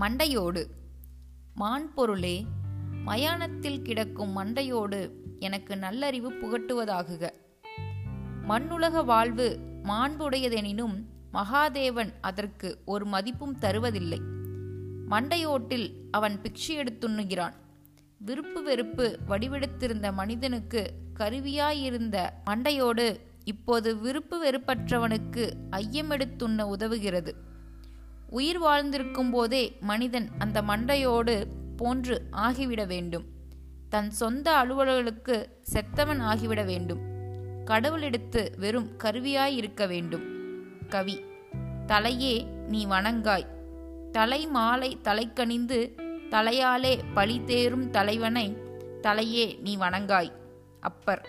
மண்டையோடு. மான் பொருளே மயானத்தில் கிடக்கும் மண்டையோடு எனக்கு நல்லறிவு புகட்டுவதாகுக. மண்ணுலக வாழ்வு மாண்புடையதெனினும் மகாதேவன் அதற்கு ஒரு மதிப்பும் தருவதில்லை. மண்டையோட்டில் அவன் பிக்ஷை எடுத்துண்ணுகிறான். விருப்பு வெறுப்பு வடிவெடுத்திருந்த மனிதனுக்கு கருவியாயிருந்த மண்டையோடு இப்போது விருப்பு வெறுப்பற்றவனுக்கு ஐயமெடுத்துண்ண உதவுகிறது. உயிர் வாழ்ந்திருக்கும் போதே மனிதன் அந்த மண்டையோடு போன்று ஆகிவிட வேண்டும். தன் சொந்த அலுவலர்களுக்கு செத்தவன் ஆகிவிட வேண்டும். கடவுளெடுத்து வெறும் கருவியாய் இருக்க வேண்டும். கவி தலையே நீ வணங்காய். தலை மாலை தலைக்கணிந்து தலையாலே பழி தேரும் தலைவனை தலையே நீ வணங்காய். அப்பர்.